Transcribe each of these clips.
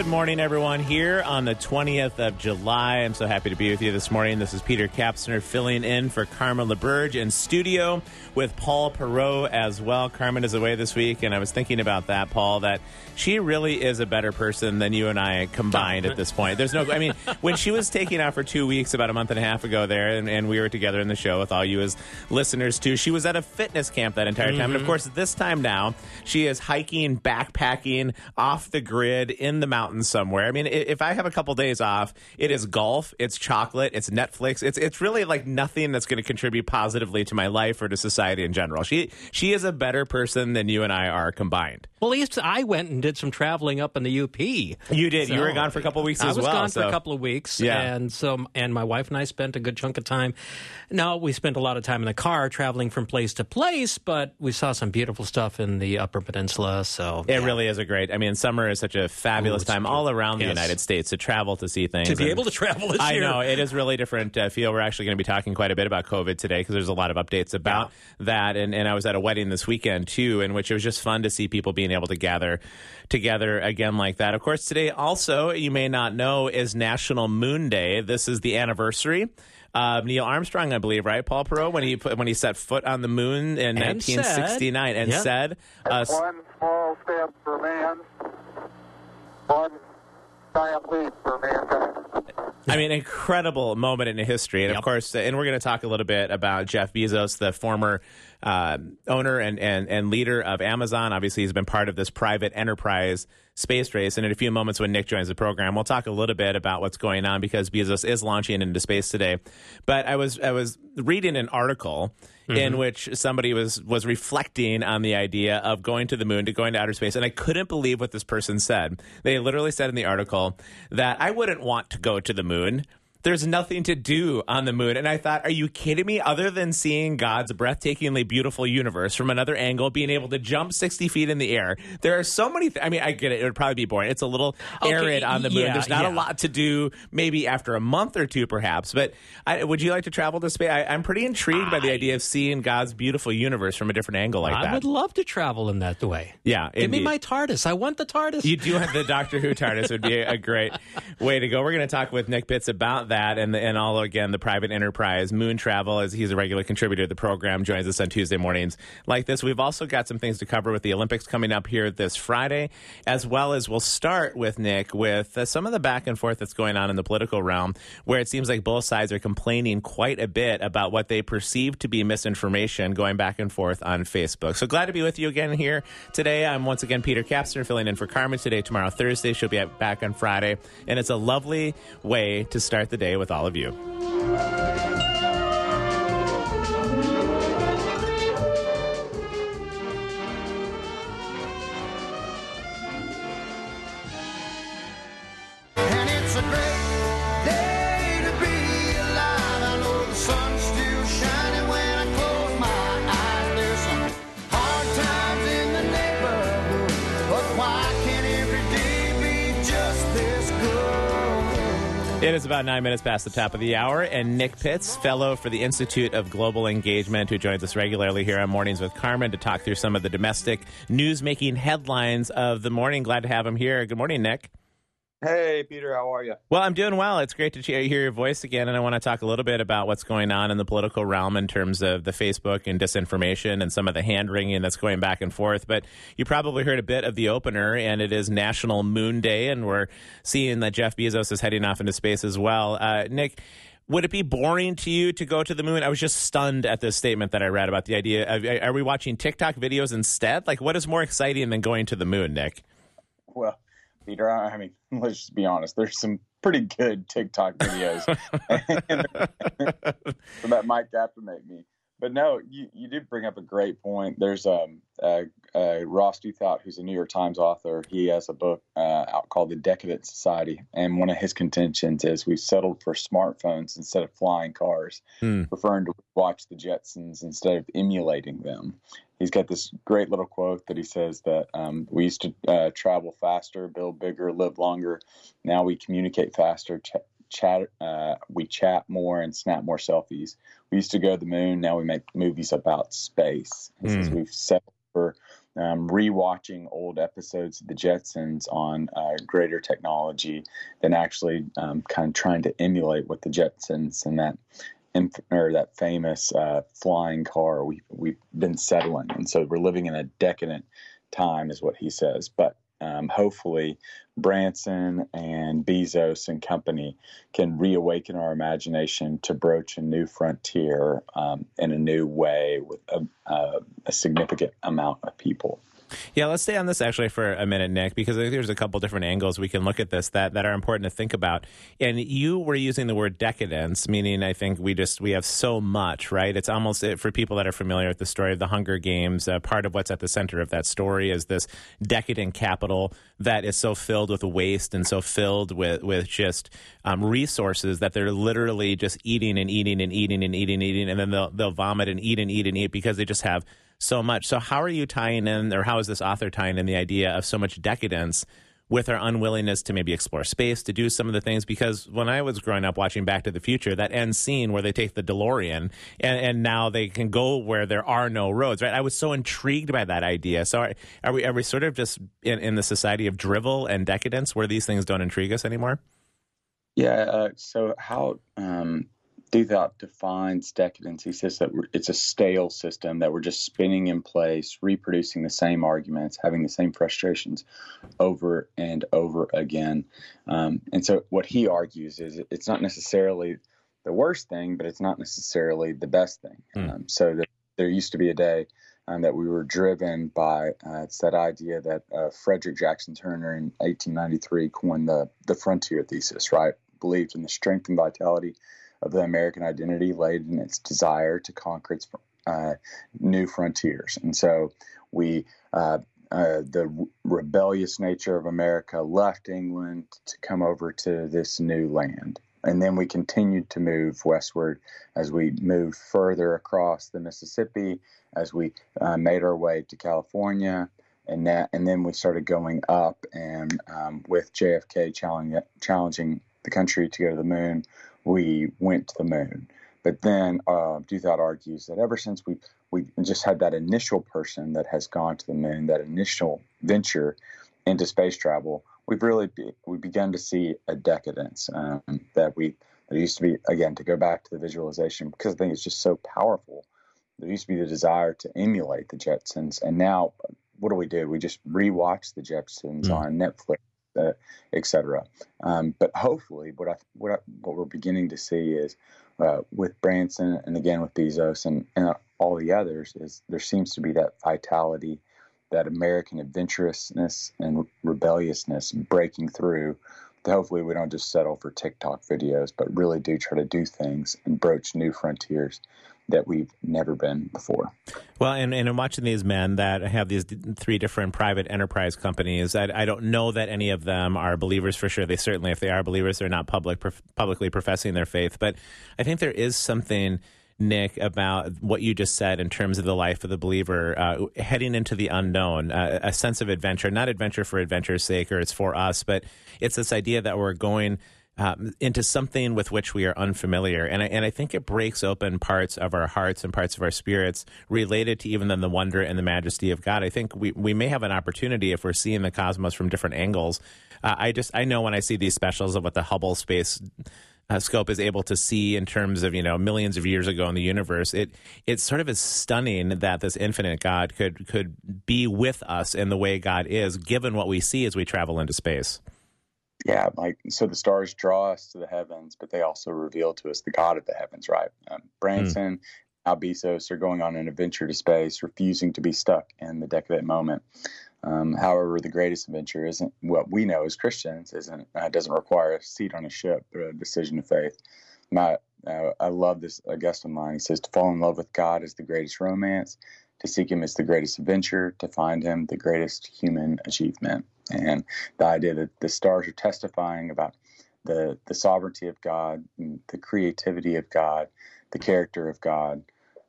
Good morning, everyone. Here on the 20th of July. I'm so happy to be with you this morning. This is Peter Kapsner filling in for Carmen LaBerge in studio with Paul Perot as well. Carmen is away this week, and I was thinking about that, Paul, that she really is a better person than you and I combined at this point. There's no, I mean, when she was taking out for two weeks about a month and a half ago there, and, and we were together in the show with all you as listeners too, she was at a fitness camp that entire time. And of mm-hmm. course, this time now, she is hiking, backpacking off the grid in the mountains somewhere. I mean, if I have a couple days off, it is golf, it's chocolate, it's Netflix. It's it's really like nothing that's going to contribute positively to my life or to society in general. She she is a better person than you and I are combined. Well, at least I went and did some traveling up in the UP. You did. you were gone for a couple weeks as well. I as was well. gone so. for a couple of weeks, Yeah. and so and my wife and I spent a good chunk of time. No, we spent a lot of time in the car traveling from place to place, but we saw some beautiful stuff in the Upper Peninsula. So It yeah. really is a great. I mean, summer is such a fabulous Ooh, it's time all around the. United States to travel to see things. to be and- able to travel this I year. know it is really different uh, feel. We're actually going to be talking quite a bit about COVID today because there's a lot of updates about that. And, and I was at a wedding this weekend too, in which it was just fun to see people being able to gather together again like that. Of course, today also you may not know is National Moon Day. This is the anniversary. of Neil Armstrong, I believe, right, Paul Perot, when he put, when he set foot on the moon in And said- 1969, and Yeah. said, uh, One small step for man, one giant leap for mankind. I mean, incredible moment in history, and of course, and we're going to talk a little bit about Jeff Bezos, the former uh, owner and, and and leader of Amazon. Obviously, he's been part of this private enterprise space race. And in a few moments, when Nick joins the program, we'll talk a little bit about what's going on because Bezos is launching into space today. But I was I was reading an article. In mm-hmm. which somebody was was reflecting on the idea of going to the moon, to going to outer space, and I couldn't believe what this person said. They literally said in the article that I wouldn't want to go to the moon. There's nothing to do on the moon. And I thought, are you kidding me? Other than seeing God's breathtakingly beautiful universe from another angle, being able to jump 60 feet in the air, there are so many. Th- I mean, I get it. It would probably be boring. It's a little Okay, arid on the moon. yeah, There's not a lot to do, maybe after a month or two, perhaps. But I, would you like to travel to space? I, I'm pretty intrigued by the idea of seeing God's beautiful universe from a different angle like I that. I would love to travel in that way. yeah. Give me my TARDIS. I want the TARDIS. You do have the Doctor Who TARDIS would be a great way to go. We're going to talk with Nick Pitts about that and and all again the private enterprise moon travel as he's a regular contributor to the program joins us on Tuesday mornings like this. We've also got some things to cover with the Olympics coming up here this Friday, as well as we'll start with Nick with uh, some of the back and forth that's going on in the political realm, where it seems like both sides are complaining quite a bit about what they perceive to be misinformation going back and forth on Facebook. So glad to be with you again here today. I'm once again Peter Kapsner filling in for Carmen today, tomorrow, Thursday. She'll be back on Friday. And it's a lovely way to start the day with all of you. It is about nine minutes past the top of the hour, and Nick Pitts, fellow for the Institute of Global Engagement, who joins us regularly here on Mornings with Carmen to talk through some of the domestic news making headlines of the morning. Glad to have him here. Good morning, Nick. Hey, Peter, how are you? Well, I'm doing well. It's great to hear your voice again, and I want to talk a little bit about what's going on in the political realm in terms of the Facebook and disinformation and some of the hand wringing that's going back and forth. But you probably heard a bit of the opener, and it is National Moon Day, and we're seeing that Jeff Bezos is heading off into space as well. Uh, Nick. Would it be boring to you to go to the moon? I was just stunned at this statement that I read about the idea. Of, are we watching TikTok videos instead? Like, what is more exciting than going to the moon, Nick? Well, Peter, I I mean, let's just be honest. There's some pretty good TikTok videos. so that might captivate me. But no, you, you did bring up a great point. There's um, uh, uh, Ross Douthat, who's a New York Times author. He has a book uh, out called The Decadent Society. And one of his contentions is we've settled for smartphones instead of flying cars, Hmm. preferring to watch the Jetsons instead of emulating them. He's got this great little quote that he says that um, we used to uh, travel faster, build bigger, live longer. Now we communicate faster, ch- chat, uh, we chat more, and snap more selfies. We used to go to the moon. Now we make movies about space. He says Hmm. we've settled for um, rewatching old episodes of the Jetsons on uh, greater technology than actually um, kind of trying to emulate what the Jetsons and that inf- or that famous uh, flying car we we've been settling, and so we're living in a decadent time, is what he says. But um, hopefully, Branson and Bezos and company can reawaken our imagination to broach a new frontier um, in a new way with a, a, a significant amount of people. Yeah, let's stay on this actually for a minute, Nick, because I think there's a couple different angles we can look at this that, that are important to think about. And you were using the word decadence, meaning I think we just we have so much, right? It's almost for people that are familiar with the story of the Hunger Games. Uh, part of what's at the center of that story is this decadent capital that is so filled with waste and so filled with with just um, resources that they're literally just eating and eating and eating and eating and eating, and then they'll they'll vomit and eat and eat and eat because they just have so much. So, how are you tying in, or how is this author tying in the idea of so much decadence with our unwillingness to maybe explore space, to do some of the things? Because when I was growing up watching Back to the Future, that end scene where they take the DeLorean and, and now they can go where there are no roads, right? I was so intrigued by that idea. So, are, are we are we sort of just in, in the society of drivel and decadence where these things don't intrigue us anymore? Yeah. Uh, so how um, Douthat defines decadence? He says that it's a stale system that we're just spinning in place, reproducing the same arguments, having the same frustrations over and over again. Um, and so what he argues is it's not necessarily the worst thing, but it's not necessarily the best thing. Hmm. Um, so that there used to be a day um, that we were driven by uh, it's that idea that uh, Frederick Jackson Turner in 1893 coined the the frontier thesis, right? Believed in the strength and vitality of the American identity, laid in its desire to conquer its uh, new frontiers, and so we. Uh, uh, the rebellious nature of America left England to come over to this new land. And then we continued to move westward as we moved further across the Mississippi, as we uh, made our way to California, and that, and then we started going up. And um, with JFK challenging challenging the country to go to the moon, we went to the moon. But then uh, Douthat argues that ever since we we just had that initial person that has gone to the moon, that initial venture into space travel, we've really be, we've begun to see a decadence um, that we there used to be again to go back to the visualization because I think it's just so powerful. There used to be the desire to emulate the Jetsons, and now what do we do? We just rewatch the Jetsons Mm. on Netflix, uh, etc. Um, but hopefully, what I what I, what we're beginning to see is uh, with Branson and again with Bezos and, and all the others is there seems to be that vitality, that American adventurousness and rebelliousness breaking through. Hopefully, we don't just settle for TikTok videos, but really do try to do things and broach new frontiers that we've never been before. Well, and, and in watching these men that have these three different private enterprise companies, I, I don't know that any of them are believers for sure. They certainly, if they are believers, they're not public prof- publicly professing their faith. But I think there is something, Nick, about what you just said in terms of the life of the believer uh, heading into the unknown, uh, a sense of adventure, not adventure for adventure's sake or it's for us, but it's this idea that we're going um, into something with which we are unfamiliar. And I, and I think it breaks open parts of our hearts and parts of our spirits related to even then the wonder and the majesty of God. I think we, we may have an opportunity if we're seeing the cosmos from different angles. Uh, I just, I know when I see these specials of what the Hubble space uh, scope is able to see in terms of you know millions of years ago in the universe. It it sort of is stunning that this infinite God could could be with us in the way God is, given what we see as we travel into space. Yeah, like so the stars draw us to the heavens, but they also reveal to us the God of the heavens, right? Um, Branson, now Bezos are going on an adventure to space, refusing to be stuck in the decadent moment. Um, however, the greatest adventure isn't what we know as Christians. isn't uh, doesn't require a seat on a ship, but a decision of faith. My, uh, I love this a guest of mine. He says to fall in love with God is the greatest romance. To seek Him is the greatest adventure. To find Him, the greatest human achievement. And the idea that the stars are testifying about the the sovereignty of God, the creativity of God, the character of God,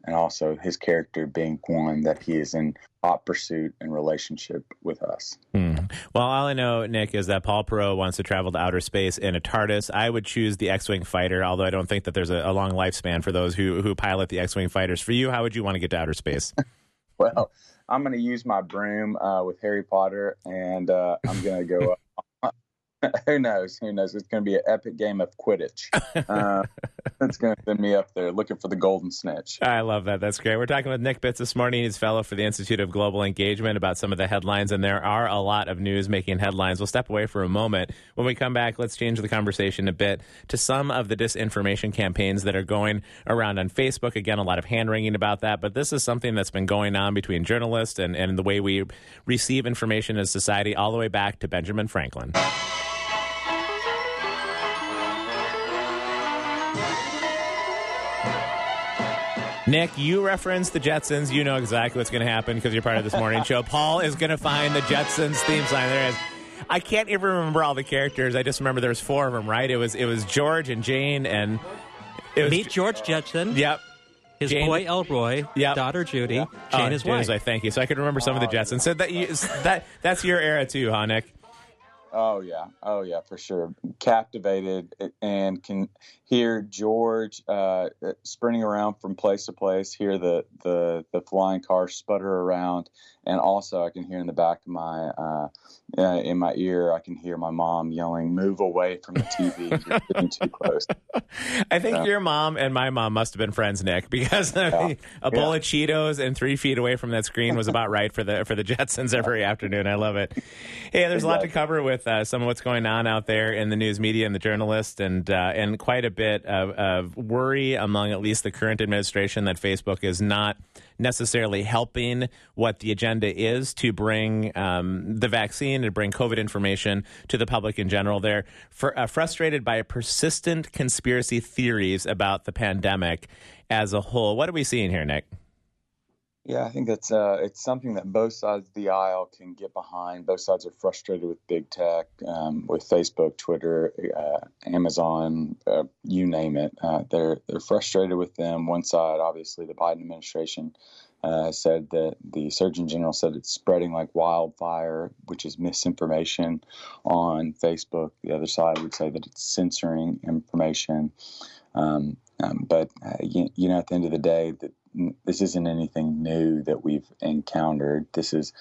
and also His character being one that He is in hot pursuit and relationship with us. Hmm. Well, all I know, Nick, is that Paul Perot wants to travel to outer space in a TARDIS. I would choose the X-wing fighter, although I don't think that there's a, a long lifespan for those who who pilot the X-wing fighters. For you, how would you want to get to outer space? Well, I'm going to use my broom uh, with Harry Potter, and uh, I'm going to go. who knows? Who knows? It's going to be an epic game of Quidditch. Uh, it's going to send me up there looking for the golden snitch. I love that. That's great. We're talking with Nick Pitts this morning. He's fellow for the Institute of Global Engagement about some of the headlines, and there are a lot of news making headlines. We'll step away for a moment. When we come back, let's change the conversation a bit to some of the disinformation campaigns that are going around on Facebook. Again, a lot of hand wringing about that, but this is something that's been going on between journalists and, and the way we receive information as society all the way back to Benjamin Franklin. Nick, you referenced the Jetsons. You know exactly what's going to happen because you're part of this morning show. Paul is going to find the Jetsons theme song. There is. I can't even remember all the characters. I just remember there was four of them. Right? It was it was George and Jane and it was Meet George Jetson, Yep. his Jane- boy Elroy, Yep. daughter Judy, oh, Jane Oh, his Jane wife. is wife. Thank you. So I could remember some of the oh, Jetsons. So that you, that that's your era too, huh, Nick? Oh yeah, oh yeah, for sure. Captivated and can hear George uh, sprinting around from place to place. Hear the the the flying car sputter around, and also I can hear in the back of my uh, uh, in my ear. I can hear my mom yelling, "Move away from the TV! You're getting too close." I think Yeah. your mom and my mom must have been friends, Nick, because I mean, a bowl Yeah. of Cheetos and three feet away from that screen was about right for the for the Jetsons every afternoon. I love it. Hey, there's a lot to cover with uh, some of what's going on out there in the news media and the journalists, and uh, and quite a bit of, of worry among at least the current administration that Facebook is not necessarily helping what the agenda is to bring um, the vaccine and bring COVID information to the public in general. They're fr- uh, frustrated by persistent conspiracy theories about the pandemic as a whole. What are we seeing here, Nick? Yeah, I think that's uh, it's something that both sides of the aisle can get behind. Both sides are frustrated with big tech, um, with Facebook, Twitter, uh, Amazon, uh, you name it. Uh, they're they're frustrated with them. One side, obviously, the Biden administration uh, said that the Surgeon General said it's spreading like wildfire, which is misinformation on Facebook. The other side would say that it's censoring information. Um, um, but uh, you, you know, at the end of the day, that this isn't anything new that we've encountered. This is,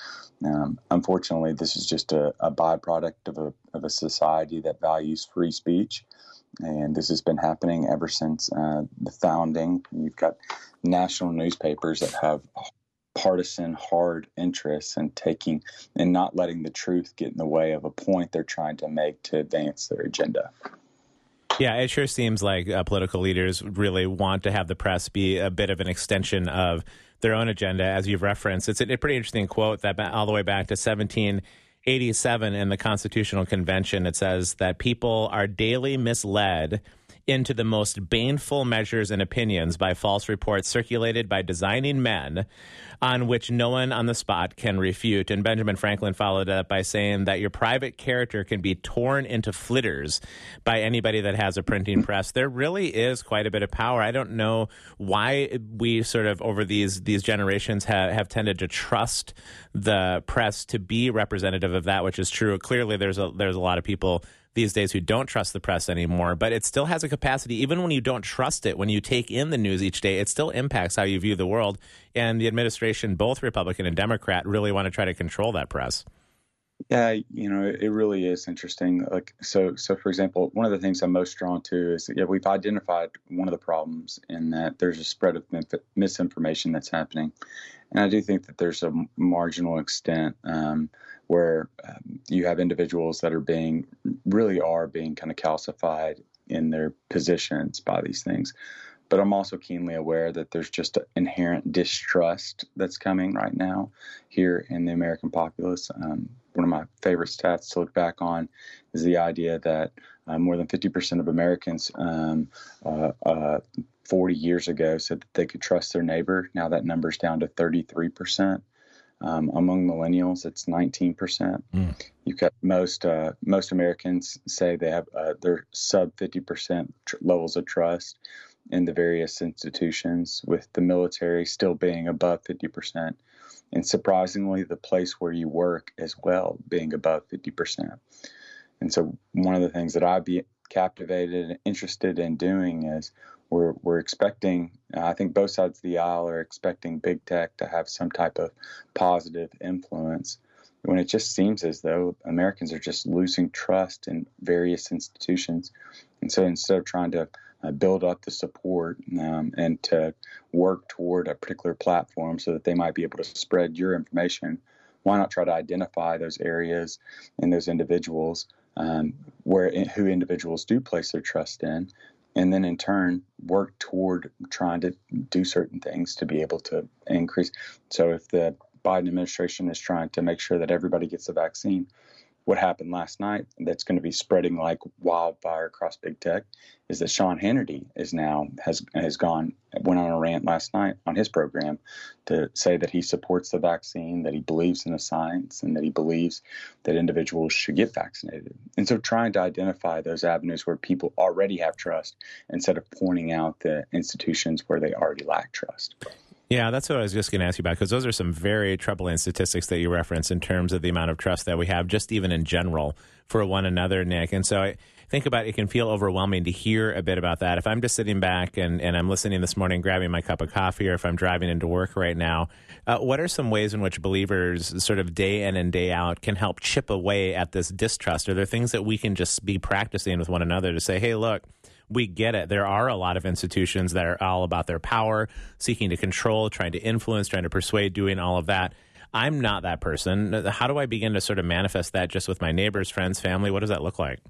um, unfortunately, this is just a, a byproduct of a of a society that values free speech, and this has been happening ever since uh, the founding. You've got national newspapers that have partisan hard interests and taking and not letting the truth get in the way of a point they're trying to make to advance their agenda. Yeah, it sure seems like uh, political leaders really want to have the press be a bit of an extension of their own agenda, as you've referenced. It's a, a pretty interesting quote that all the way back to 1787 in the Constitutional Convention. It says that people are daily misled into the most baneful measures and opinions by false reports circulated by designing men on which no one on the spot can refute. And Benjamin Franklin followed up by saying that your private character can be torn into flitters by anybody that has a printing press. There really is quite a bit of power. I don't know why we sort of over these these generations have, have tended to trust the press to be representative of that which is true. Clearly there's a there's a lot of people these days who don't trust the press anymore, but it still has a capacity, even when you don't trust it, when you take in the news each day, it still impacts how you view the world. And the administration, both Republican and Democrat, really want to try to control that press. Yeah, you know, it really is interesting. Like, so, so for example, one of the things I'm most drawn to is that, yeah, we've identified one of the problems in that there's a spread of misinformation that's happening, and I do think that there's a marginal extent um, where um, you have individuals that are being really are being kind of calcified in their positions by these things. but I'm also keenly aware that there's just inherent distrust that's coming right now here in the American populace. Um, one of my favorite stats to look back on is the idea that uh, more than 50% of Americans um, uh, uh, 40 years ago said that they could trust their neighbor. Now that number's down to 33%. Um, among millennials, it's 19%. You've got most uh, most Americans say they have uh, their sub 50% tr- levels of trust in the various institutions, with the military still being above 50%, and surprisingly, the place where you work as well being above 50%. And so, one of the things that I'd be captivated and interested in doing is we're we're expecting. Uh, I think both sides of the aisle are expecting big tech to have some type of positive influence. When it just seems as though Americans are just losing trust in various institutions, and so instead of trying to uh, build up the support um, and to work toward a particular platform so that they might be able to spread your information, why not try to identify those areas and those individuals um, where who individuals do place their trust in, and then in turn work toward trying to do certain things to be able to increase. So if the Biden administration is trying to make sure that everybody gets the vaccine, what happened last night that's going to be spreading like wildfire across big tech is that Sean Hannity is now has has gone went on a rant last night on his program to say that he supports the vaccine, that he believes in the science, and that he believes that individuals should get vaccinated. And so, trying to identify those avenues where people already have trust instead of pointing out the institutions where they already lack trust. Yeah, that's what I was just going to ask you about because those are some very troubling statistics that you reference in terms of the amount of trust that we have, just even in general, for one another, Nick. And so I think about it, it can feel overwhelming to hear a bit about that. If I'm just sitting back and, and I'm listening this morning, grabbing my cup of coffee, or if I'm driving into work right now, uh, what are some ways in which believers, sort of day in and day out, can help chip away at this distrust? Are there things that we can just be practicing with one another to say, hey, look, we get it. There are a lot of institutions that are all about their power, seeking to control, trying to influence, trying to persuade, doing all of that. I'm not that person. How do I begin to sort of manifest that just with my neighbors, friends, family? What does that look like?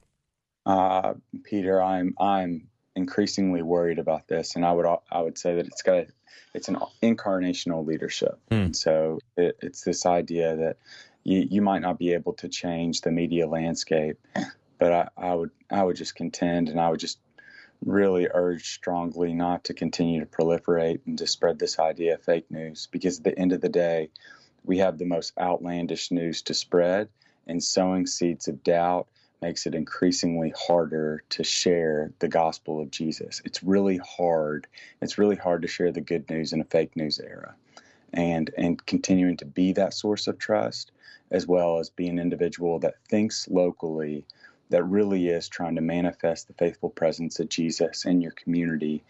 Uh, Peter, I'm I'm increasingly worried about this, and I would I would say that it's got it's an incarnational leadership. And so it, it's this idea that you, you might not be able to change the media landscape, but I, I would I would just contend, and I would just really urge strongly not to continue to proliferate and to spread this idea of fake news because at the end of the day, we have the most outlandish news to spread, and sowing seeds of doubt makes it increasingly harder to share the gospel of Jesus. It's really hard. It's really hard to share the good news in a fake news era. And and continuing to be that source of trust as well as be an individual that thinks locally that really is trying to manifest the faithful presence of Jesus in your community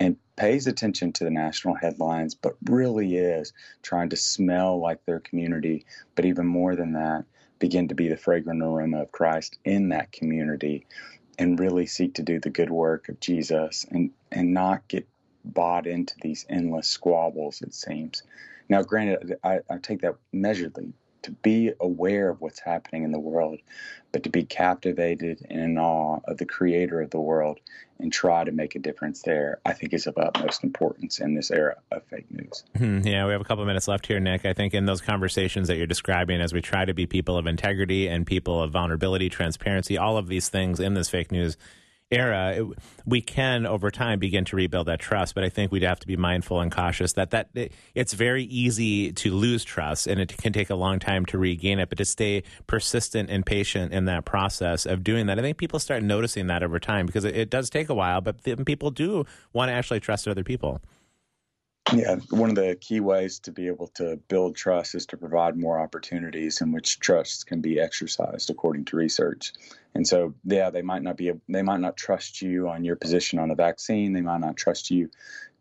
and pays attention to the national headlines, but really is trying to smell like their community, but even more than that, begin to be the fragrant aroma of Christ in that community and really seek to do the good work of Jesus and, and not get bought into these endless squabbles, it seems. Now, granted, I, I take that measuredly to be aware of what's happening in the world, but to be captivated and in awe of the creator of the world and try to make a difference there, I think is of utmost importance in this era of fake news. Hmm, Yeah, we have a couple minutes left here, Nick. I think in those conversations that you're describing, as we try to be people of integrity and people of vulnerability, transparency, all of these things in this fake news era, it, we can over time begin to rebuild that trust. But I think we'd have to be mindful and cautious that that it, it's very easy to lose trust, and it can take a long time to regain it. But to stay persistent and patient in that process of doing that, I think people start noticing that over time because it, it does take a while. But people do want to actually trust other people. Yeah, one of the key ways to be able to build trust is to provide more opportunities in which trust can be exercised according to research. And so, yeah, they might not be they might not trust you on your position on a vaccine. They might not trust you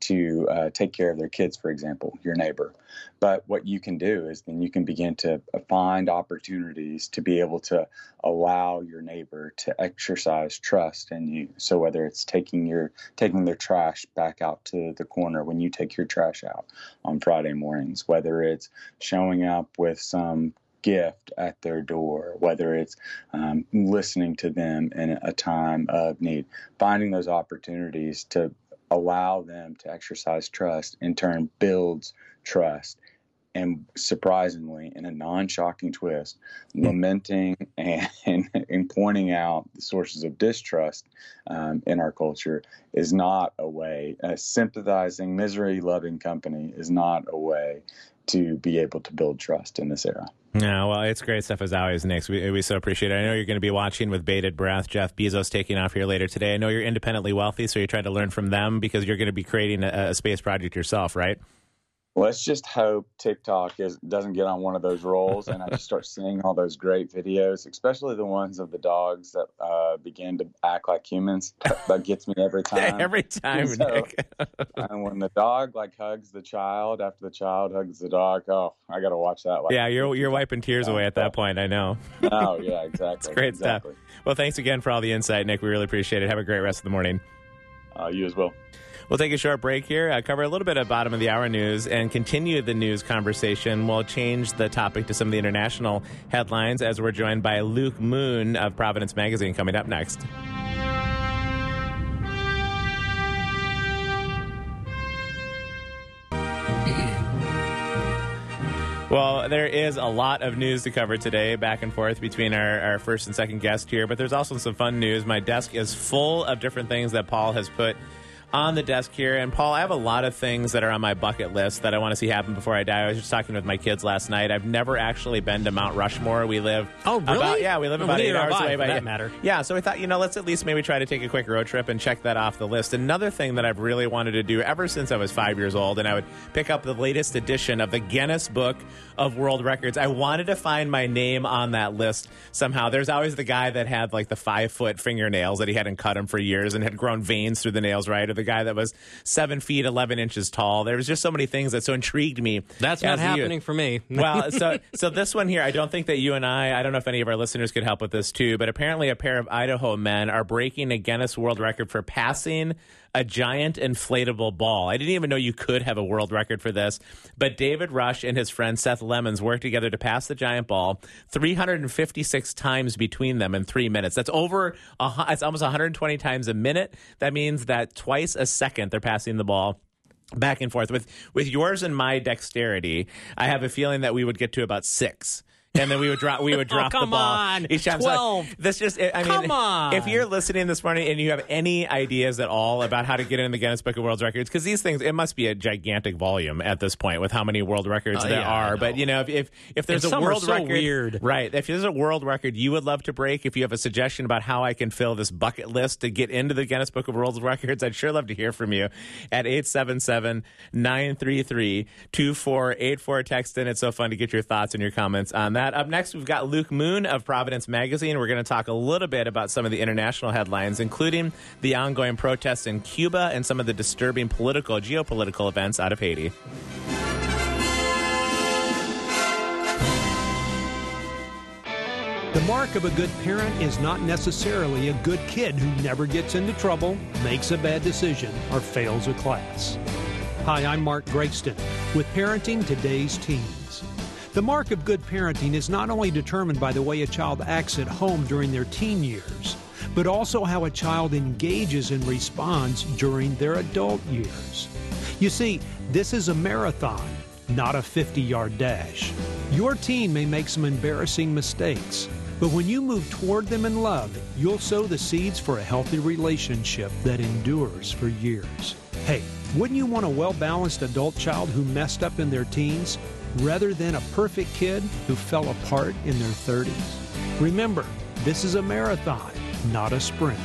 to uh, take care of their kids, for example, your neighbor. But what you can do is then you can begin to find opportunities to be able to allow your neighbor to exercise trust in you. So whether it's taking your taking their trash back out to the corner when you take your trash out on Friday mornings, whether it's showing up with some gift at their door, whether it's um, listening to them in a time of need, finding those opportunities to allow them to exercise trust in turn builds trust. And surprisingly in a non-shocking twist lamenting and, and pointing out the sources of distrust um, in our culture is not a way a sympathizing misery loving company is not a way to be able to build trust in this era Yeah, well, it's great stuff as always, Nick. We, we so appreciate it. I know you're going to be watching with bated breath. Jeff Bezos taking off here later today. I know you're independently wealthy, so you're trying to learn from them because you're going to be creating a, a space project yourself, right? Let's just hope TikTok is, doesn't get on one of those rolls and I just start seeing all those great videos, especially the ones of the dogs that uh, begin to act like humans. That gets me every time. Every time, So- Nick. and when the dog like hugs the child after the child hugs the dog, oh, I got to watch that. Like, yeah, you're you're wiping tears away at that point. I know. Oh, yeah, exactly. It's Great exactly. stuff. Well, thanks again for all the insight, Nick. We really appreciate it. Have a great rest of the morning. Uh, you as well. We'll take a short break here, uh, cover a little bit of bottom of the hour news, and continue the news conversation. We'll change the topic to some of the international headlines as we're joined by Luke Moon of Providence Magazine coming up next. Well, there is a lot of news to cover today, back and forth between our, our first and second guest here, but there's also some fun news. My desk is full of different things that Paul has put on the desk here. And Paul, I have a lot of things that are on my bucket list that I want to see happen before I die. I was just talking with my kids last night. I've never actually been to Mount Rushmore. We live Oh, really? about yeah, we live about eight hours away by that matter. yeah, so we thought, you know, let's at least maybe try to take a quick road trip and check that off the list. Another thing that I've really wanted to do ever since I was five years old, and I would pick up the latest edition of the Guinness Book of World Records. I wanted to find my name on that list somehow. There's always the guy that had like the five foot fingernails that he hadn't cut him for years and had grown veins through the nails, right? Or the guy that was seven feet, 11 inches tall. There was just so many things that so intrigued me. That's not youth happening for me. well, so so this one here, I don't think that you and I, I don't know if any of our listeners could help with this too, but apparently a pair of Idaho men are breaking a Guinness World Record for passing a giant inflatable ball. I didn't even know you could have a world record for this, but David Rush and his friend Seth Lemons worked together to pass the giant ball 356 times between them in three minutes. That's over, a, it's almost 120 times a minute. That means that twice a second they're passing the ball back and forth with with yours and my dexterity i have a feeling that we would get to about six and then we would drop we would Oh, drop the come ball on. each time. So, 12. this just I mean Come on. if you're listening this morning and you have any ideas at all about how to get in the Guinness Book of World Records because these things it must be a gigantic volume at this point with how many world records Oh, there yeah, are but you know if if, if there's And a world so record weird. right if there's a world record you would love to break if you have a suggestion about how I can fill this bucket list to get into the Guinness Book of World Records I'd sure love to hear from you at 877-933-2484 text in it's so fun to get your thoughts and your comments on that up next we've got Luke Moon of Providence Magazine we're going to talk a little bit about some of the international headlines including the ongoing protests in Cuba and some of the disturbing political geopolitical events out of Haiti The mark of a good parent is not necessarily a good kid who never gets into trouble, makes a bad decision, or fails a class. Hi, I'm Mark Gregston with Parenting Today's Teens. The mark of good parenting is not only determined by the way a child acts at home during their teen years, but also how a child engages and responds during their adult years. You see, this is a marathon, not a 50 yard dash. Your teen may make some embarrassing mistakes, but when you move toward them in love, you'll sow the seeds for a healthy relationship that endures for years. Hey, wouldn't you want a well balanced adult child who messed up in their teens rather than a perfect kid who fell apart in their 30s? Remember, this is a marathon, not a sprint.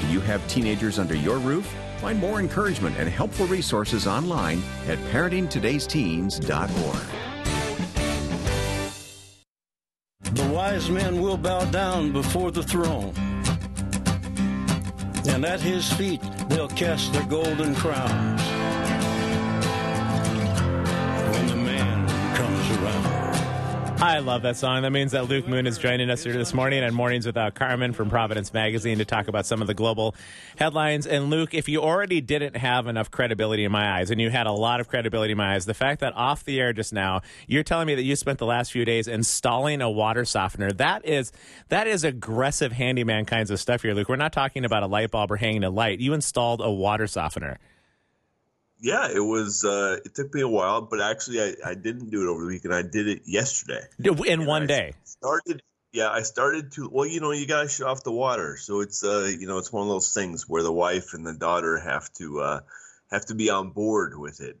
Do you have teenagers under your roof? Find more encouragement and helpful resources online at parentingtodaysteens.org. The wise men will bow down before the throne, and at his feet they'll cast their golden crowns. I love that song. That means that Luke Moon is joining us here this morning on Mornings Without Carmen from Providence Magazine to talk about some of the global headlines. And Luke, if you already didn't have enough credibility in my eyes, and you had a lot of credibility in my eyes, the fact that off the air just now, you're telling me that you spent the last few days installing a water softener. That is that is aggressive handyman kinds of stuff here, Luke. We're not talking about a light bulb or hanging a light. You installed a water softener. Yeah, it was. Uh, it took me a while, but actually, I, I didn't do it over the weekend. I did it yesterday. In one day. Started. Yeah, I started to. Well, you know, you got to shut off the water, so it's uh, you know, it's one of those things where the wife and the daughter have to uh, have to be on board with it,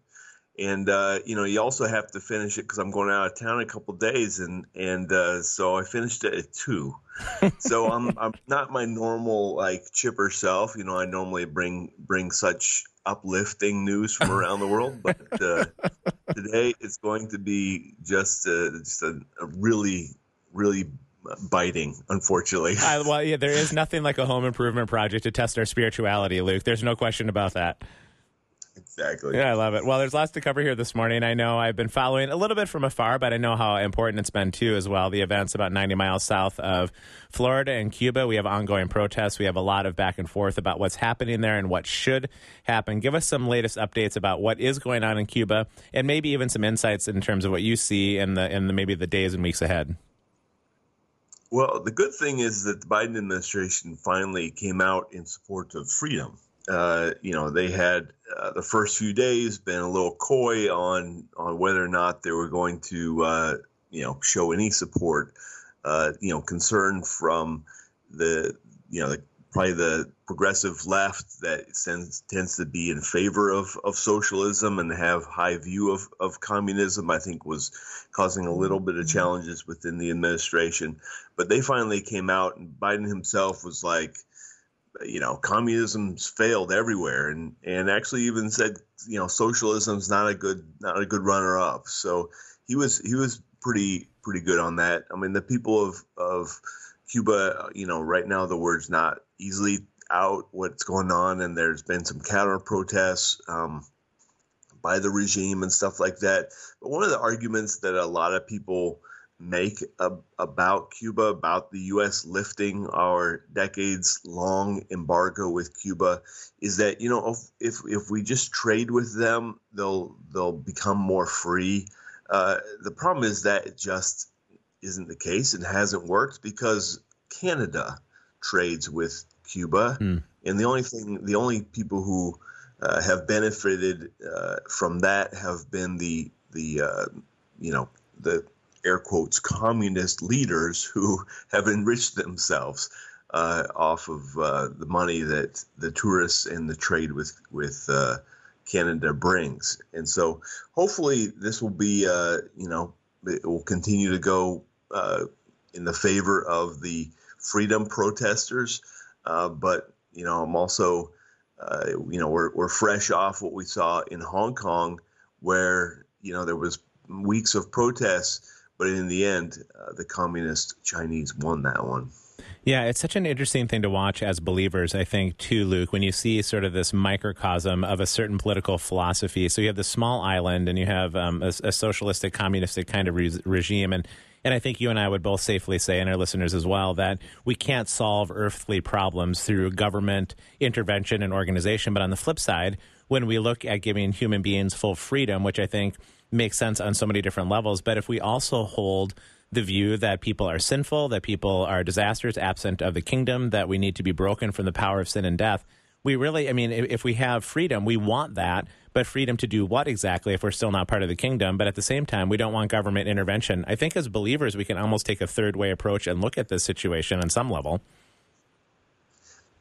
and uh, you know, you also have to finish it because I'm going out of town in a couple days, and and uh, so I finished it at two. so I'm I'm not my normal like chipper self. You know, I normally bring bring such uplifting news from around the world, but uh, today it's going to be just uh, just a, a really really biting, unfortunately. I, well, yeah, there is nothing like a home improvement project to test our spirituality, Luke. There's no question about that. Exactly. Yeah, I love it. Well, there's lots to cover here this morning. I know I've been following a little bit from afar, but I know how important it's been too, as well. The events about 90 miles south of Florida and Cuba. We have ongoing protests. We have a lot of back and forth about what's happening there and what should happen. Give us some latest updates about what is going on in Cuba, and maybe even some insights in terms of what you see in the in the maybe the days and weeks ahead. Well, the good thing is that the Biden administration finally came out in support of freedom. Uh, you know, they had uh, the first few days been a little coy on on whether or not they were going to, uh, you know, show any support. Uh, you know, concern from the, you know, the, probably the progressive left that tends tends to be in favor of, of socialism and have high view of, of communism, I think was causing a little bit of challenges within the administration. But they finally came out, and Biden himself was like, you know, communism's failed everywhere, and and actually even said, you know, socialism's not a good not a good runner up. So he was he was pretty pretty good on that. I mean, the people of of Cuba, you know, right now the word's not easily out what's going on, and there's been some counter protests um, by the regime and stuff like that. But one of the arguments that a lot of people make ab- about Cuba, about the U.S. lifting our decades-long embargo with Cuba, is that you know if, if if we just trade with them, they'll they'll become more free. Uh, the problem is that it just isn't the case and hasn't worked because Canada trades with Cuba, and the only thing, the only people who uh, have benefited uh, from that have been the the uh, you know the air quotes communist leaders who have enriched themselves uh, off of uh, the money that the tourists and the trade with with uh, Canada brings, and so hopefully this will be uh, you know it will continue to go uh, in the favor of the freedom protesters, uh, but you know I'm also you know we're we're fresh off what we saw in Hong Kong, where you know there was weeks of protests, but in the end, uh, the communist Chinese won that one. Yeah, it's such an interesting thing to watch as believers, I think, too, Luke, when you see sort of this microcosm of a certain political philosophy. So you have the small island and you have um, a, a socialistic, communistic kind of re- regime. And, and I think you and I would both safely say, and our listeners as well, that we can't solve earthly problems through government intervention and organization. But on the flip side, when we look at giving human beings full freedom, which I think makes sense on so many different levels, but if we also hold the view that people are sinful, that people are disasters absent of the kingdom, that we need to be broken from the power of sin and death. We really, I mean, if we have freedom, we want that, but freedom to do what exactly if we're still not part of the kingdom? But at the same time, we don't want government intervention. I think as believers, we can almost take a third way approach and look at this situation on some level.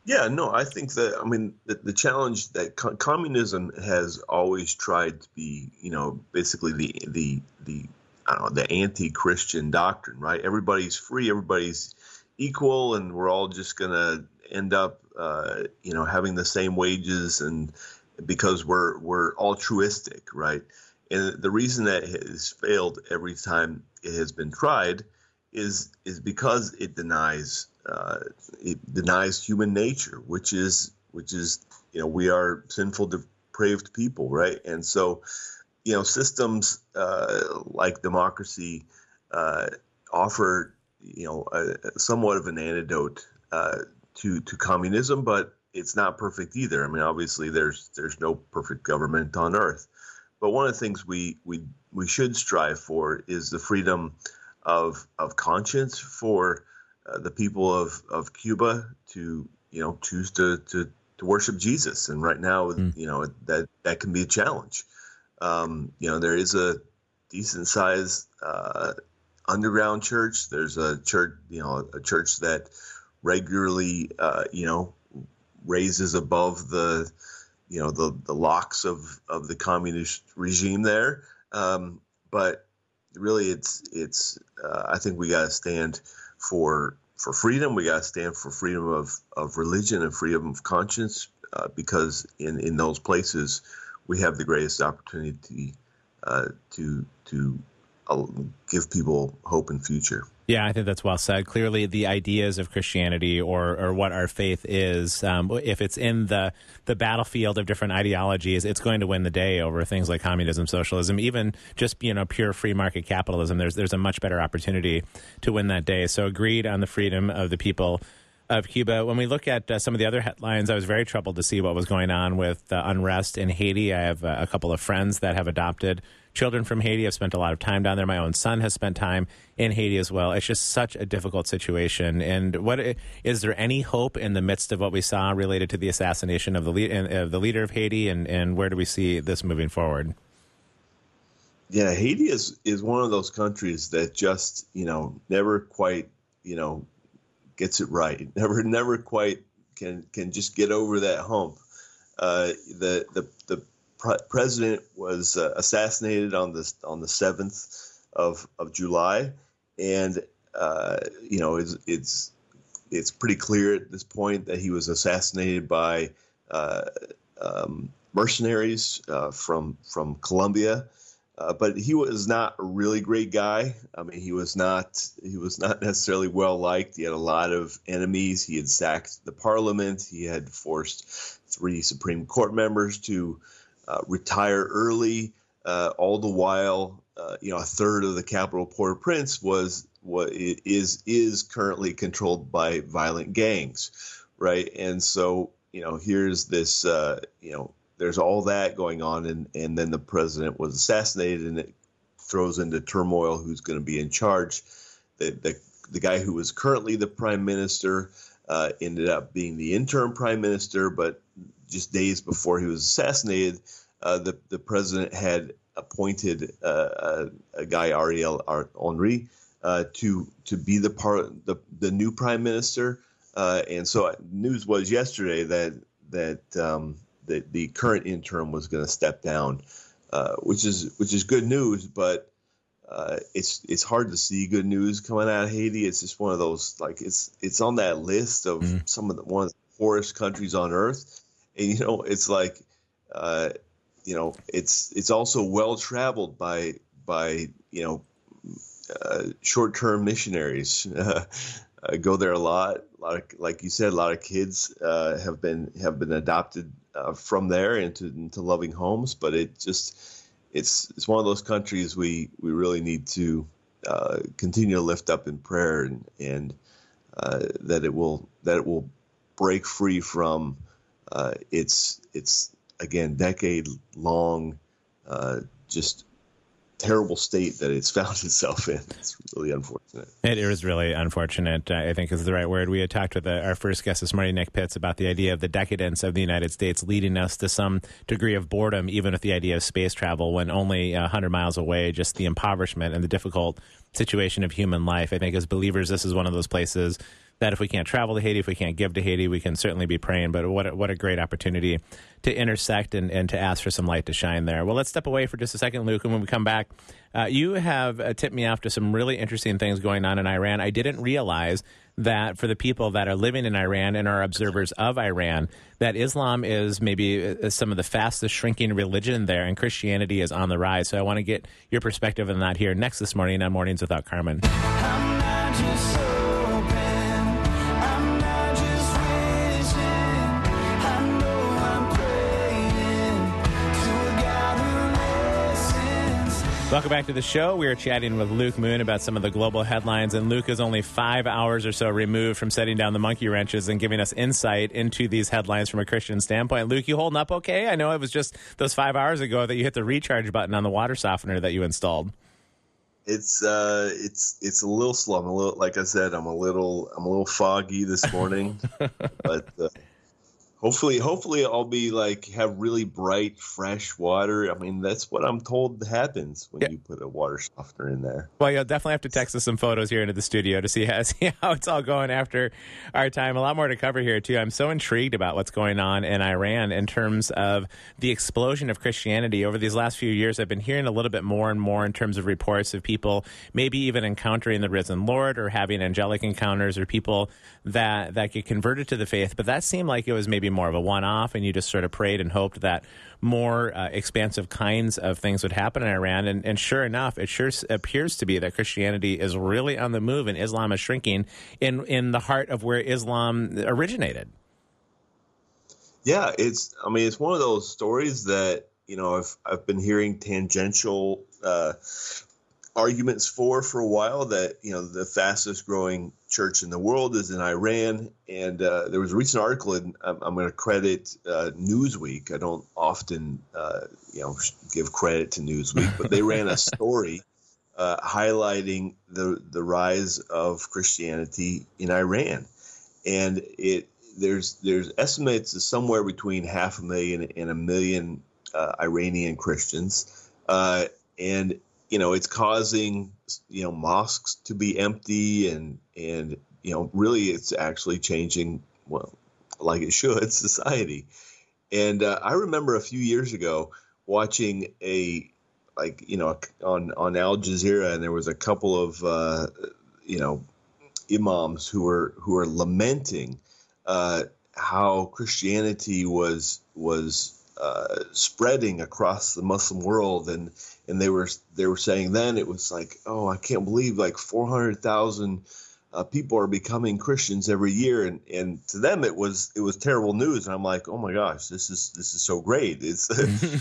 Yeah, no, I think that I mean the, the challenge that co- communism has always tried to be, you know, basically the the the I don't know the anti-Christian doctrine, right? Everybody's free, everybody's equal, and we're all just gonna end up, uh, you know, having the same wages, and because we're we're altruistic, right? And the reason that has failed every time it has been tried is is because it denies uh, it denies human nature, which is which is you know we are sinful, depraved people, right? And so you know systems uh, like democracy uh, offer you know a, somewhat of an antidote uh, to to communism, but it's not perfect either. I mean, obviously there's there's no perfect government on earth, but one of the things we we we should strive for is the freedom of of conscience for uh, the people of, of Cuba to you know choose to, to to worship Jesus, and right now, you know, that that can be a challenge. Um, you know, there is a decent sized uh, underground church. There's a church, you know, a church that regularly, uh, you know, raises above the, you know, the the locks of of the communist regime there. Um, but really, it's it's. Uh, I think we got to stand for for freedom. We got to stand for freedom of of religion and freedom of conscience, uh, because in in those places we have the greatest opportunity uh, to to give people hope and future. Yeah, I think that's well said. Clearly, the ideas of Christianity or, or what our faith is, um, if it's in the, the battlefield of different ideologies, it's going to win the day over things like communism, socialism, even just you know pure free market capitalism. There's there's a much better opportunity to win that day. So, agreed on the freedom of the people of Cuba. When we look at uh, some of the other headlines, I was very troubled to see what was going on with uh, unrest in Haiti. I have uh, a couple of friends that have adopted children from Haiti. I've spent a lot of time down there. My own son has spent time in Haiti as well. It's just such a difficult situation. And what is there any hope in the midst of what we saw related to the assassination of the lead, the leader of Haiti, and, and where do we see this moving forward? Yeah, Haiti is is one of those countries that just you know never quite you know gets it right. Never never quite can can just get over that hump. Uh, the the the pre- president was uh, assassinated on the on the seventh of of July, and uh, you know it's it's it's pretty clear at this point that he was assassinated by uh, um, mercenaries uh, from from Colombia. Uh, but he was not a really great guy. I mean, he was not he was not necessarily well liked. He had a lot of enemies. He had sacked the parliament. He had forced three Supreme Court members to uh, retire early. Uh, all the while, uh, you know, a third of the capital Port-au-Prince was what is is currently controlled by violent gangs, right? And so, you know, here's this, uh, you know there's all that going on, and, and then the president was assassinated, and it throws into turmoil who's going to be in charge. The, the, the guy who was currently the prime minister uh, ended up being the interim prime minister, but just days before he was assassinated, uh, the, the president had appointed uh, a, guy, Ariel Henry, uh, to to be the part the, the new prime minister. Uh, and so news was yesterday that that um, the, the current interim was going to step down, uh, which is which is good news. But uh, it's it's hard to see good news coming out of Haiti. It's just one of those like it's it's on that list of mm. some of the one of the poorest countries on earth, and you know it's like uh, you know it's it's also well traveled by by you know uh, short term missionaries. Uh, go there a lot. A lot of, like you said, a lot of kids uh, have been have been adopted uh, from there into into loving homes. But it just it's it's one of those countries we we really need to uh, continue to lift up in prayer and and uh, that it will that it will break free from uh, its its again decade long uh, just terrible state that it's found itself in. It's really unfortunate. It is really unfortunate, I think is the right word. We had talked with uh, our first guest this morning, Nick Pitts, about the idea of the decadence of the United States leading us to some degree of boredom, even with the idea of space travel when only 100 miles away, just the impoverishment and the difficult situation of human life. I think as believers, this is one of those places that if we can't travel to Haiti, if we can't give to Haiti, we can certainly be praying. But what a, what a great opportunity to intersect and, and to ask for some light to shine there. Well, let's step away for just a second, Luke. And when we come back, uh, you have uh, tipped me off to some really interesting things going on in Iran. I didn't realize that for the people that are living in Iran and are observers of Iran, that Islam is maybe uh, some of the fastest shrinking religion there, and Christianity is on the rise. So I want to get your perspective on that here next this morning on Mornings Without Carmen. Welcome back to the show. We are chatting with Luke Moon about some of the global headlines, and Luke is only five hours or so removed from setting down the monkey wrenches and giving us insight into these headlines from a Christian standpoint. Luke, you holding up okay? I know it was just those five hours ago that you hit the recharge button on the water softener that you installed. It's uh, it's it's a little slow. I'm a little, like I said, I'm a little, I'm a little foggy this morning, but uh, hopefully, hopefully, I'll be like have really bright, fresh water. I mean, that's what I'm told happens when you put a water softener in there. Well, you'll definitely have to text us some photos here into the studio to see how, see how it's all going after our time. A lot more to cover here, too. I'm so intrigued about what's going on in Iran in terms of the explosion of Christianity. Over these last few years, I've been hearing a little bit more and more in terms of reports of people maybe even encountering the risen Lord or having angelic encounters or people that, that get converted to the faith. But that seemed like it was maybe more of a one off, and you just sort of prayed and hoped that more uh, expansive kinds of things would happen in Iran. And, and sure enough, it sure appears to be that Christianity is really on the move and Islam is shrinking in, in the heart of where Islam originated. Yeah, it's. I mean, it's one of those stories that you know I've I've been hearing tangential uh, arguments for for a while. That you know the fastest growing church in the world is in Iran, and uh, there was a recent article, and I'm, I'm going to credit uh, Newsweek. I don't often uh, you know give credit to Newsweek, but they ran a story. Uh, highlighting the the rise of Christianity in Iran, and it there's there's estimates of somewhere between half a million and a million uh, Iranian Christians, uh, and you know it's causing you know mosques to be empty, and and you know really it's actually changing well like it should society. And uh, I remember a few years ago watching a like you know on on Al Jazeera, and there was a couple of uh, you know imams who were who were lamenting uh, how Christianity was was uh, spreading across the Muslim world, and and they were they were saying then it was like oh I can't believe like four hundred thousand uh, people are becoming Christians every year, and and to them it was it was terrible news, and I'm like oh my gosh this is this is so great. It's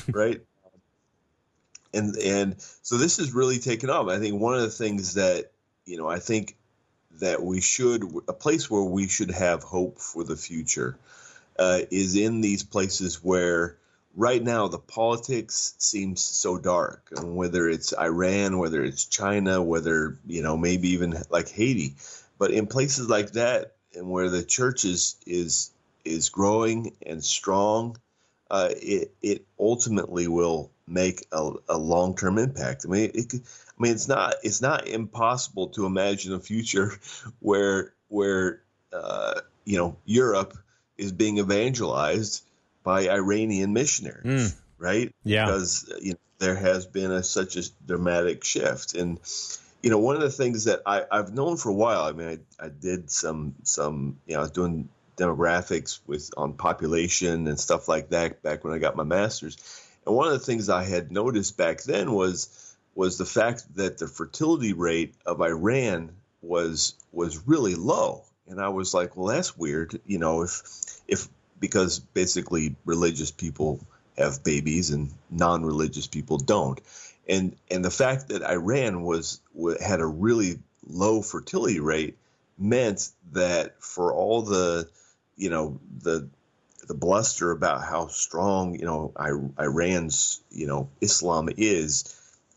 right? And and so this is really taken off. I think one of the things that you know I think that we should a place where we should have hope for the future uh, is in these places where right now the politics seems so dark and whether it's iran whether it's china whether you know maybe even like haiti but in places like that and where the church is is is growing and strong uh, it it ultimately will make a, a long term impact. I mean, it, I mean, it's not it's not impossible to imagine a future where where uh, you know Europe is being evangelized by Iranian missionaries, right? Yeah. because uh, you know there has been a, such a dramatic shift, and you know one of the things that I, I've known for a while. I mean, I, I did some some you know I was doing demographics with on population and stuff like that back when I got my master's. And one of the things I had noticed back then was was the fact that the fertility rate of Iran was was really low. And I was like, well, that's weird. You know, if if because basically religious people have babies and non-religious people don't. And and the fact that Iran was had a really low fertility rate meant that for all the you know the the bluster about how strong you know Iran's you know Islam is,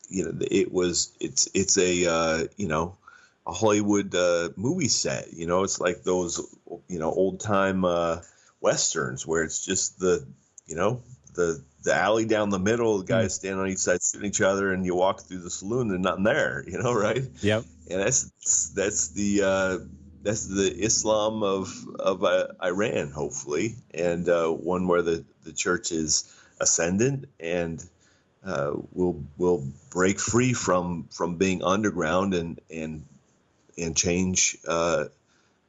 you know it was it's it's a uh, you know a Hollywood uh, movie set. You know it's like those you know old time uh, westerns where it's just the you know the the alley down the middle, the guys stand on each side, sitting each other, and you walk through the saloon, and nothing there. You know, right? Yep. and that's that's the uh, that's the Islam of of uh, Iran, hopefully, and uh, one where the, the church is ascendant and uh, will will break free from from being underground and and and change uh,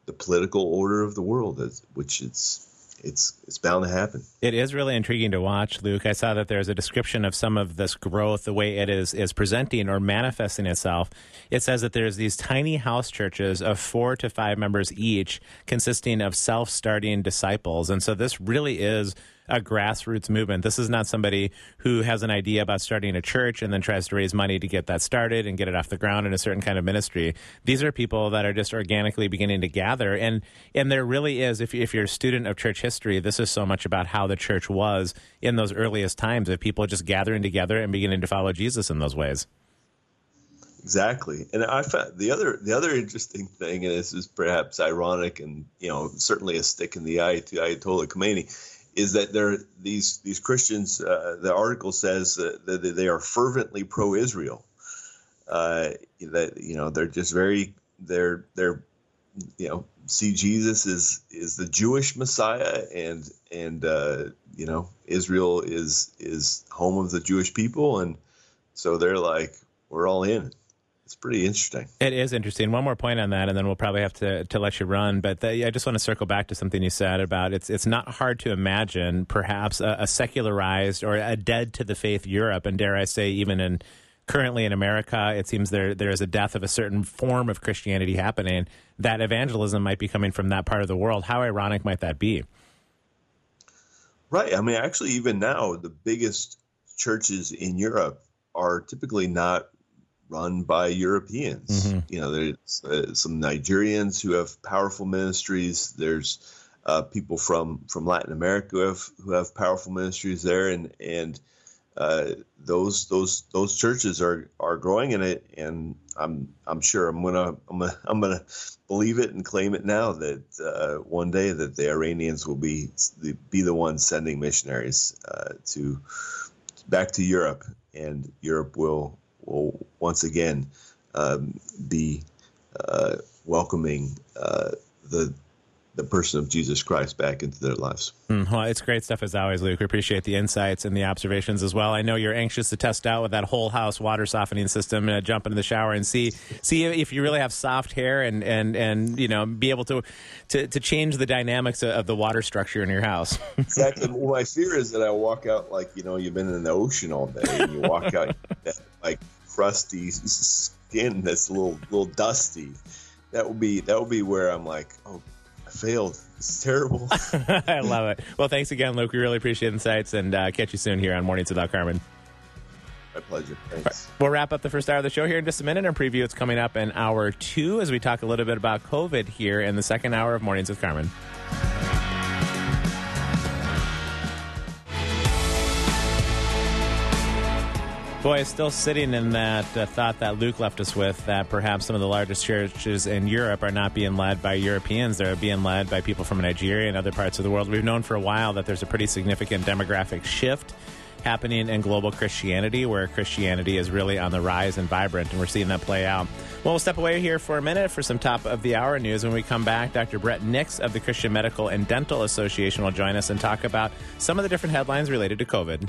the political order of the world, as- which it's it's it's bound to happen. It is really intriguing to watch, Luke. I saw that there's a description of some of this growth, the way it is is presenting or manifesting itself. It says that there's these tiny house churches of four to five members each, consisting of self-starting disciples, and so this really is a grassroots movement. This is not somebody who has an idea about starting a church and then tries to raise money to get that started and get it off the ground in a certain kind of ministry. These are people that are just organically beginning to gather, and and there really is. If if you're a student of church history, this is so much about how the church was in those earliest times of people just gathering together and beginning to follow Jesus in those ways. Exactly, and I found the other the other interesting thing, and this is perhaps ironic, and you know certainly a stick in the eye to Ayatollah Khomeini, is that there these these Christians. Uh, the article says that they are fervently pro-Israel. Uh, that you know they're just very they're they're you know see Jesus is is the Jewish Messiah, and and uh, you know Israel is is home of the Jewish people, and so they're like we're all in. It's pretty interesting. It is interesting. One more point on that, and then we'll probably have to, to let you run. But the, I just want to circle back to something you said about it's it's not hard to imagine perhaps a, a secularized or a dead to the faith Europe, and dare I say even in currently in America, it seems there there is a death of a certain form of Christianity happening. That evangelism might be coming from that part of the world. How ironic might that be? Right. I mean, actually, even now, the biggest churches in Europe are typically not run by Europeans. Mm-hmm. You know, there's uh, some Nigerians who have powerful ministries. There's uh, people from from Latin America who have who have powerful ministries there, and and uh, those those those churches are are growing in it, and I'm I'm sure I'm gonna I'm gonna, I'm gonna believe it and claim it now that uh, one day that the Iranians will be be the ones sending missionaries uh, to back to Europe, and Europe will will once again um, be uh, welcoming uh, the the person of Jesus Christ back into their lives. Mm, well, it's great stuff as always, Luke. We appreciate the insights and the observations as well. I know you're anxious to test out with that whole house water softening system, uh, jump into the shower and see see if you really have soft hair and and and you know be able to to, to change the dynamics of, of the water structure in your house. exactly. Well, my fear is that I walk out like you know you've been in the ocean all day, and you walk out that, like crusty skin that's a little little dusty. That would be that would be where I'm like, oh, I failed. It's terrible. I love it. Well, thanks again, Luke. We really appreciate insights and uh, catch you soon here on Mornings without Carmen. My pleasure. Thanks. We'll wrap up the first hour of the show here in just a minute and preview what's coming up in hour two as we talk a little bit about COVID here in the second hour of Mornings with Carmen. Boy, still sitting in that uh, thought that Luke left us with that perhaps some of the largest churches in Europe are not being led by Europeans. They're being led by people from Nigeria and other parts of the world. We've known for a while that there's a pretty significant demographic shift happening in global Christianity, where Christianity is really on the rise and vibrant, and we're seeing that play out. Well, we'll step away here for a minute for some top of the hour news. When we come back, Dr. Brett Nix of the Christian Medical and Dental Association will join us and talk about some of the different headlines related to COVID.